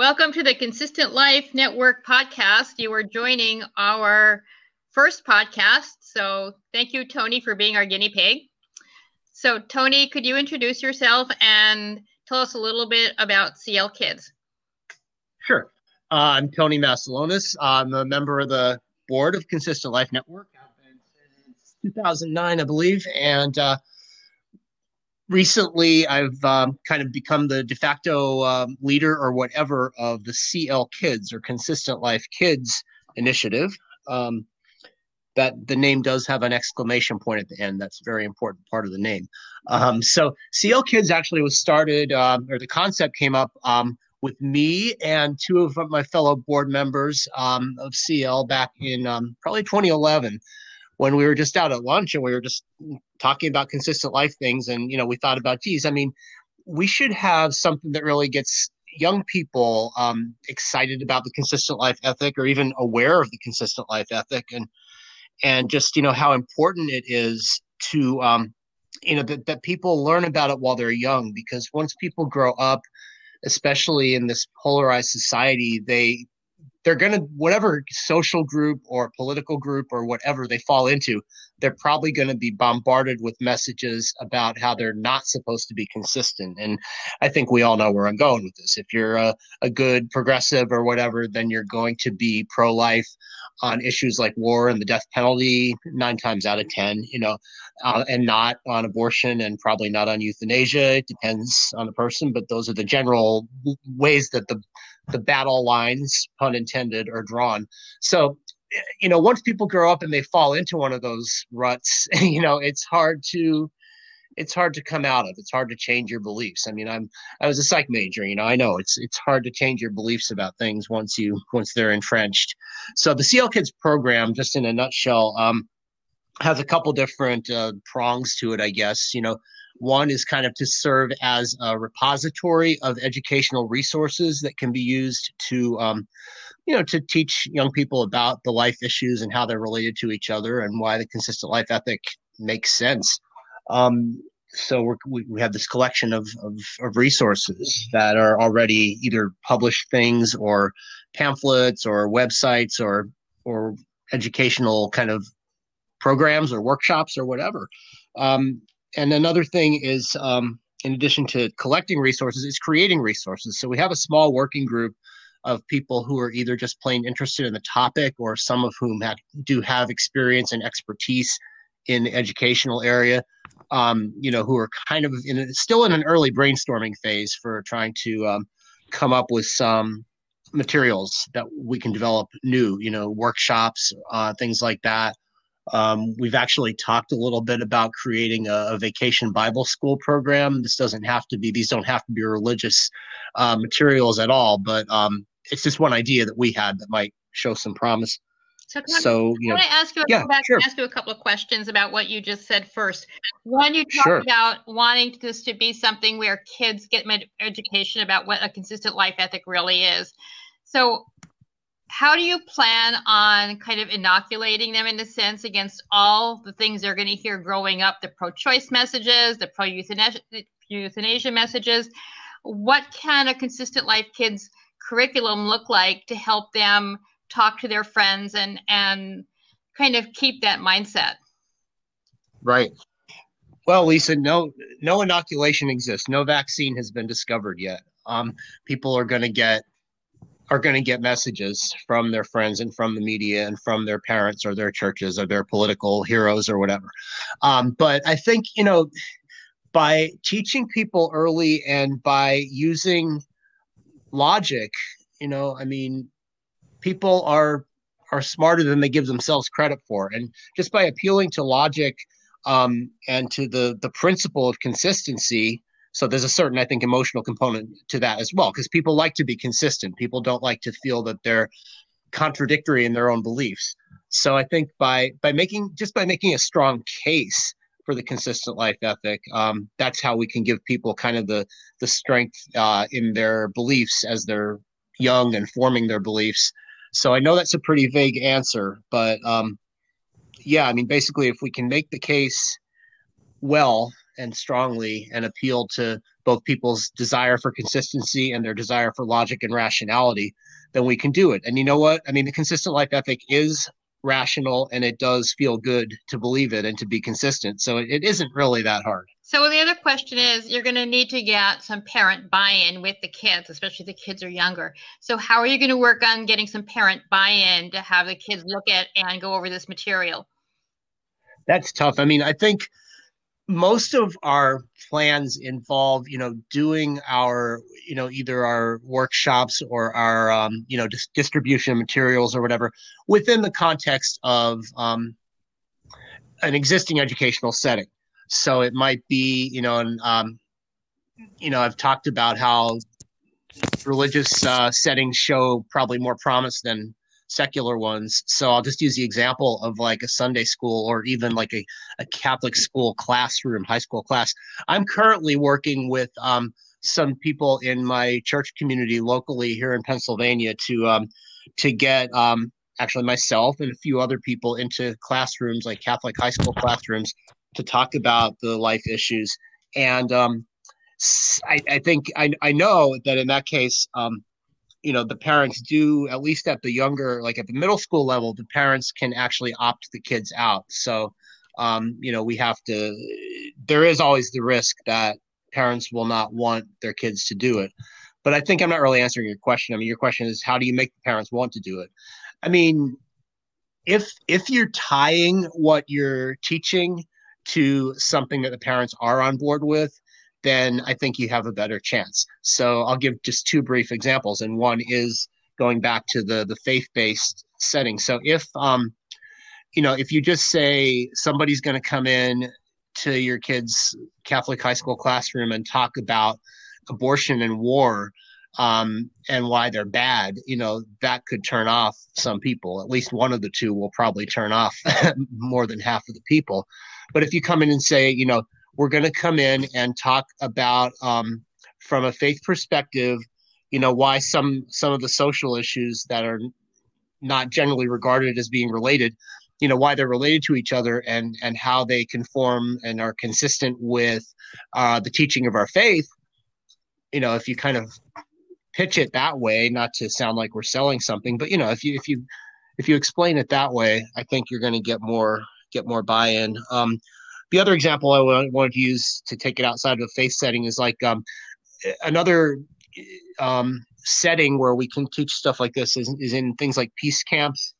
Welcome to the Consistent Life Network podcast. You are joining our first podcast. So, thank you, Tony, for being our guinea pig. So, Tony, could you introduce yourself and tell us a little bit about CL Kids? Sure. Uh, I'm Tony Massalonis. I'm a member of the board of Consistent Life Network. I've been since 2009, I believe. And uh, recently I've um, kind of become the de facto um, leader or whatever of the CL Kids or Consistent Life Kids initiative. Um, that the name does have an exclamation point at the end. That's a very important part of the name. Um, so CL Kids actually was started, um, or the concept came up um, with me and two of my fellow board members of CL back in probably 2011 when we were just out at lunch and we were just talking about consistent life things and you know we thought about geez i mean we should have something that really gets young people um, excited about the consistent life ethic or even aware of the consistent life ethic and and just you know how important it is to um, you know that, that people learn about it while they're young because once people grow up especially in this polarized society they they're going to whatever social group or political group or whatever they fall into they're probably going to be bombarded with messages about how they're not supposed to be consistent. And i think we all know where i'm going with this. If you're a, a good progressive or whatever then you're going to be pro-life on issues like war and the death penalty nine times out of ten you know uh, and not on abortion and probably not on euthanasia. It depends on the person but those are the general ways that the the battle lines pun intended are drawn so you know once people grow up and they fall into one of those ruts you know it's hard to it's hard to come out of. It's hard to change your beliefs. I mean, I'm I was a psych major, you know. I know it's it's hard to change your beliefs about things once you once they're entrenched. So the CL Kids program, just in a nutshell, um, has a couple different uh, prongs to it, I guess. You know, one is kind of to serve as a repository of educational resources that can be used to, um, you know, to teach young people about the life issues and how they're related to each other and why the consistent life ethic makes sense. Um, so we we have this collection of, of, of, resources that are already either published things or pamphlets or websites or or educational kind of programs or workshops or whatever. Um, and another thing is, um, in addition to collecting resources, is creating resources. So we have a small working group of people who are either just plain interested in the topic or some of whom have, do have experience and expertise in the educational area um, you know, who are kind of in still in an early brainstorming phase for trying to um, come up with some materials that we can develop new, you know, workshops, uh, things like that. Um, we've actually talked a little bit about creating a, a, vacation Bible school program. This doesn't have to be; these don't have to be religious uh, materials at all. But um, it's just one idea that we had that might show some promise. So, can, so, I, you know, I ask you, yeah, back sure. and ask you a couple of questions about what you just said first. One, you talked sure. about wanting this to be something where kids get education about what a consistent life ethic really is. So, how do you plan on kind of inoculating them in a sense against all the things they're going to hear growing up the pro choice messages, the pro euthanasia messages? What can a consistent life kids curriculum look like to help them? talk to their friends and and kind of keep that mindset right well lisa no no inoculation exists no vaccine has been discovered yet um, people are going to get are going to get messages from their friends and from the media and from their parents or their churches or their political heroes or whatever um, but i think you know by teaching people early and by using logic you know i mean people are are smarter than they give themselves credit for, and just by appealing to logic um, and to the the principle of consistency. So there's a certain, I think, emotional component to that as well, because people like to be consistent. People don't like to feel that they're contradictory in their own beliefs. So I think by by making just by making a strong case for the consistent life ethic, um, that's how we can give people kind of the the strength uh, in their beliefs as they're young and forming their beliefs so I know that's a pretty vague answer, but um, yeah, I mean, basically, if we can make the case well and strongly and appeal to both people's desire for consistency and their desire for logic and rationality, then we can do it. And you know what? I mean, the consistent life ethic is rational and it does feel good to believe it and to be consistent. So it isn't really that hard. So the other question is you're going to need to get some parent buy-in with the kids, especially if the kids are younger. So how are you going to work on getting some parent buy-in to have the kids look at and go over this material? That's tough. I mean, I think most of our plans involve you know doing our you know either our workshops or our um, you know dis- distribution of materials or whatever within the context of um, an existing educational setting. So it might be you know and um, you know i've talked about how religious uh, settings show probably more promise than secular ones. So I'll just use the example of like a Sunday school or even like a, a Catholic school classroom, high school class. I'm currently working with um, some people in my church community locally here in Pennsylvania to um, to get um, actually myself and a few other people into classrooms like Catholic high school classrooms to talk about the life issues. And um, I, I, think I, I know that in that case, um, you know the parents do at least at the younger like at the middle school level the parents can actually opt the kids out. So um, you know we have to there is always the risk that parents will not want their kids to do it. But i think i'm not really answering your question. I mean your question is how do you make the parents want to do it? I mean if if you're tying what you're teaching to something that the parents are on board with then I think you have a better chance. So I'll give just two brief examples, and one is going back to the the faith based setting. So if um, you know, if you just say somebody's going to come in to your kid's Catholic high school classroom and talk about abortion and war um, and why they're bad, you know, that could turn off some people. At least one of the two will probably turn off more than half of the people. But if you come in and say, you know, we're going to come in and talk about um, from a faith perspective you know why some some of the social issues that are not generally regarded as being related you know why they're related to each other and and how they conform and are consistent with uh, the teaching of our faith. You know if you kind of pitch it that way not to sound like we're selling something but you know if you if you if you explain it that way i think you're going to get more get more buy-in. Um, the other example I wanted to use to take it outside of a faith setting is like um, another um, setting where we can teach stuff like this is, is in things like peace camps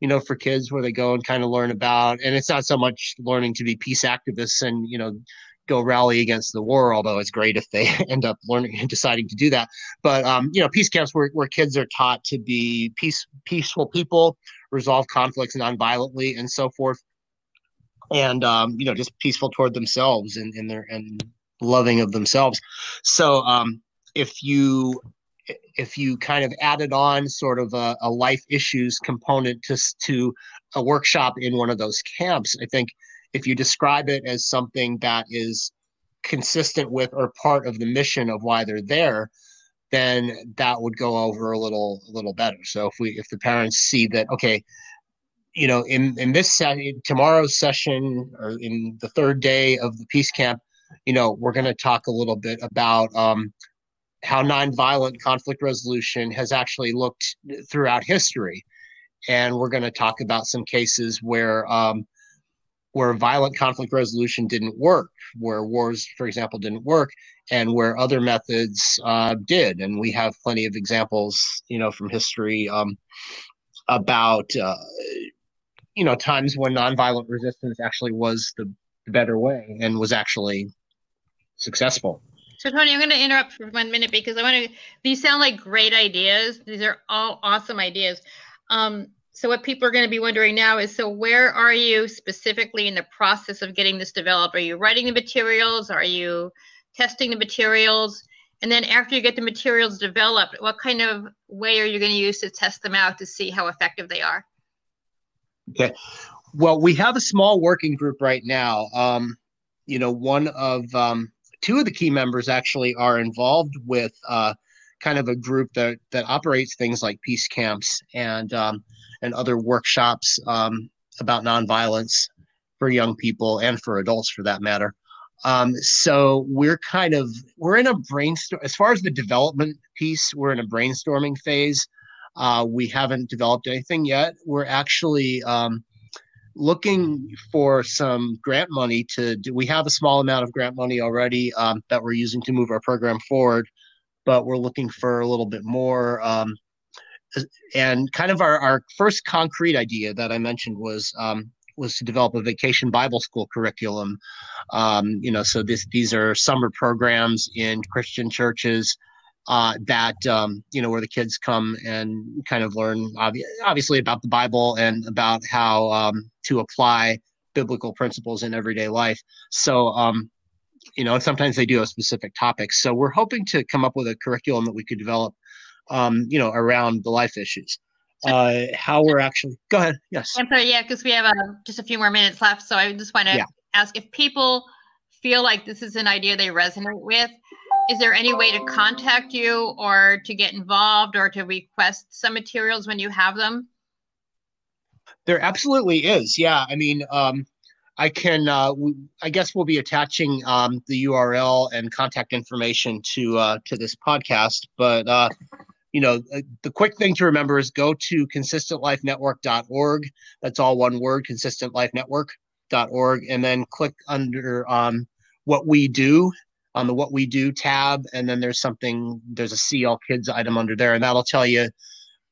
you know for kids where they go and kind of learn about and it's not so much learning to be peace activists and you know go rally against the war although it's great if they end up learning and deciding to do that. But um, you know peace camps where, where kids are taught to be peace peaceful people resolve conflicts nonviolently and so forth and um, you know just peaceful toward themselves and, and their and loving of themselves. So um, if you if you kind of added on sort of a, a life issues component to to a workshop in one of those camps, I think if you describe it as something that is consistent with or part of the mission of why they're there, then that would go over a little a little better. So if we if the parents see that okay, you know, in in this tomorrow's session or in the third day of the peace camp, you know, we're going to talk a little bit about um, how nonviolent conflict resolution has actually looked throughout history, and we're going to talk about some cases where um, where violent conflict resolution didn't work, where wars, for example, didn't work, and where other methods uh, did. And we have plenty of examples, you know, from history um, about uh, you know times when nonviolent resistance actually was the, the better way and was actually successful. So Tony, I'm going to interrupt for one minute because I want to. These sound like great ideas. These are all awesome ideas. Um, so what people are going to be wondering now is, so where are you specifically in the process of getting this developed? Are you writing the materials? Are you testing the materials? And then after you get the materials developed, what kind of way are you going to use to test them out to see how effective they are? Okay. Well, we have a small working group right now. Um, you know, one of um, two of the key members actually are involved with uh, kind of a group that that operates things like peace camps and um, and other workshops um, about nonviolence for young people and for adults, for that matter. Um, so we're kind of we're in a brainstorm as far as the development piece. We're in a brainstorming phase. Uh, we haven't developed anything yet. We're actually um, looking for some grant money to do. We have a small amount of grant money already um, that we're using to move our program forward, but we're looking for a little bit more. Um, and kind of our, our first concrete idea that I mentioned was um, was to develop a vacation Bible school curriculum. Um, you know, so this these are summer programs in Christian churches uh, that um, you know where the kids come and kind of learn obvi- obviously about the Bible and about how um, to apply biblical principles in everyday life. So um, you know, and sometimes they do have specific topics. So we're hoping to come up with a curriculum that we could develop, um, you know, around the life issues. Uh, how we're actually go ahead. Yes. I'm sorry. Yeah, because we have uh, just a few more minutes left. So I just want to yeah. ask if people feel like this is an idea they resonate with is there any way to contact you or to get involved or to request some materials when you have them? There absolutely is. Yeah. I mean, um, I can, uh, I guess we'll be attaching um, the URL and contact information to uh, to this podcast. But uh, you know, uh, the quick thing to remember is go to consistentlifenetwork.org. That's all one word, consistentlifenetwork.org, and then click under um, what we do on the what we do tab and then there's something there's a cl kids item under there and that'll tell you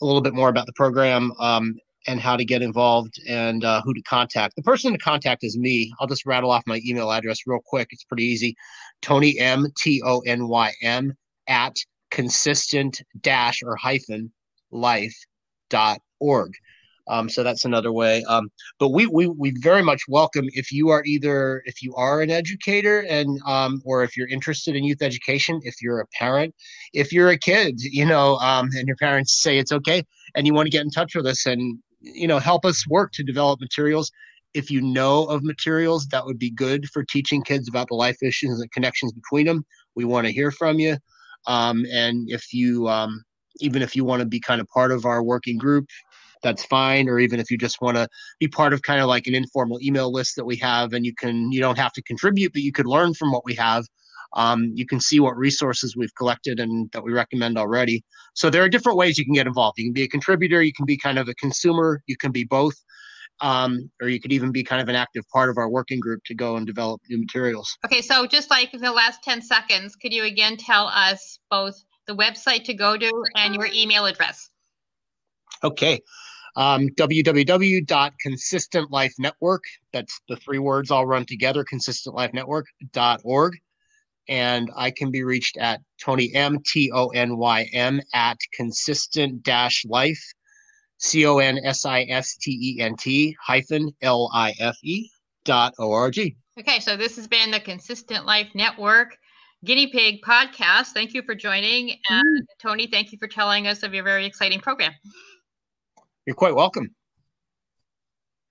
a little bit more about the program um, and how to get involved and uh, who to contact. The person to contact is me. I'll just rattle off my email address real quick. It's pretty easy. Tony m t o n y m at consistent dash or hyphen life dot org um, so that's another way. Um, but we, we we very much welcome if you are either if you are an educator and um, or if you're interested in youth education, if you're a parent, if you're a kid, you know, um, and your parents say it's okay, and you want to get in touch with us and you know help us work to develop materials. If you know of materials that would be good for teaching kids about the life issues and connections between them, we want to hear from you. Um, and if you um, even if you want to be kind of part of our working group that's fine. Or even if you just want to be part of kind of like an informal email list that we have, and you can you don't have to contribute, but you could learn from what we have. Um, you can see what resources we've collected and that we recommend already. So there are different ways you can get involved. You can be a contributor, you can be kind of a consumer, you can be both, um, or you could even be kind of an active part of our working group to go and develop new materials. Okay, so just like in the last 10 seconds, could you again tell us both the website to go to and your email address? Okay um, www.consistentlifenetwork. That's the three words all run together, consistentlifenetwork.org. And I can be reached at Tony M, T O N Y M, at consistent dash life, C O N S I S T E N T hyphen L I F E dot O R G. Okay, so this has been the Consistent Life Network Guinea Pig podcast. Thank you for joining. And mm. Tony, thank you for telling us of your very exciting program. You're quite welcome.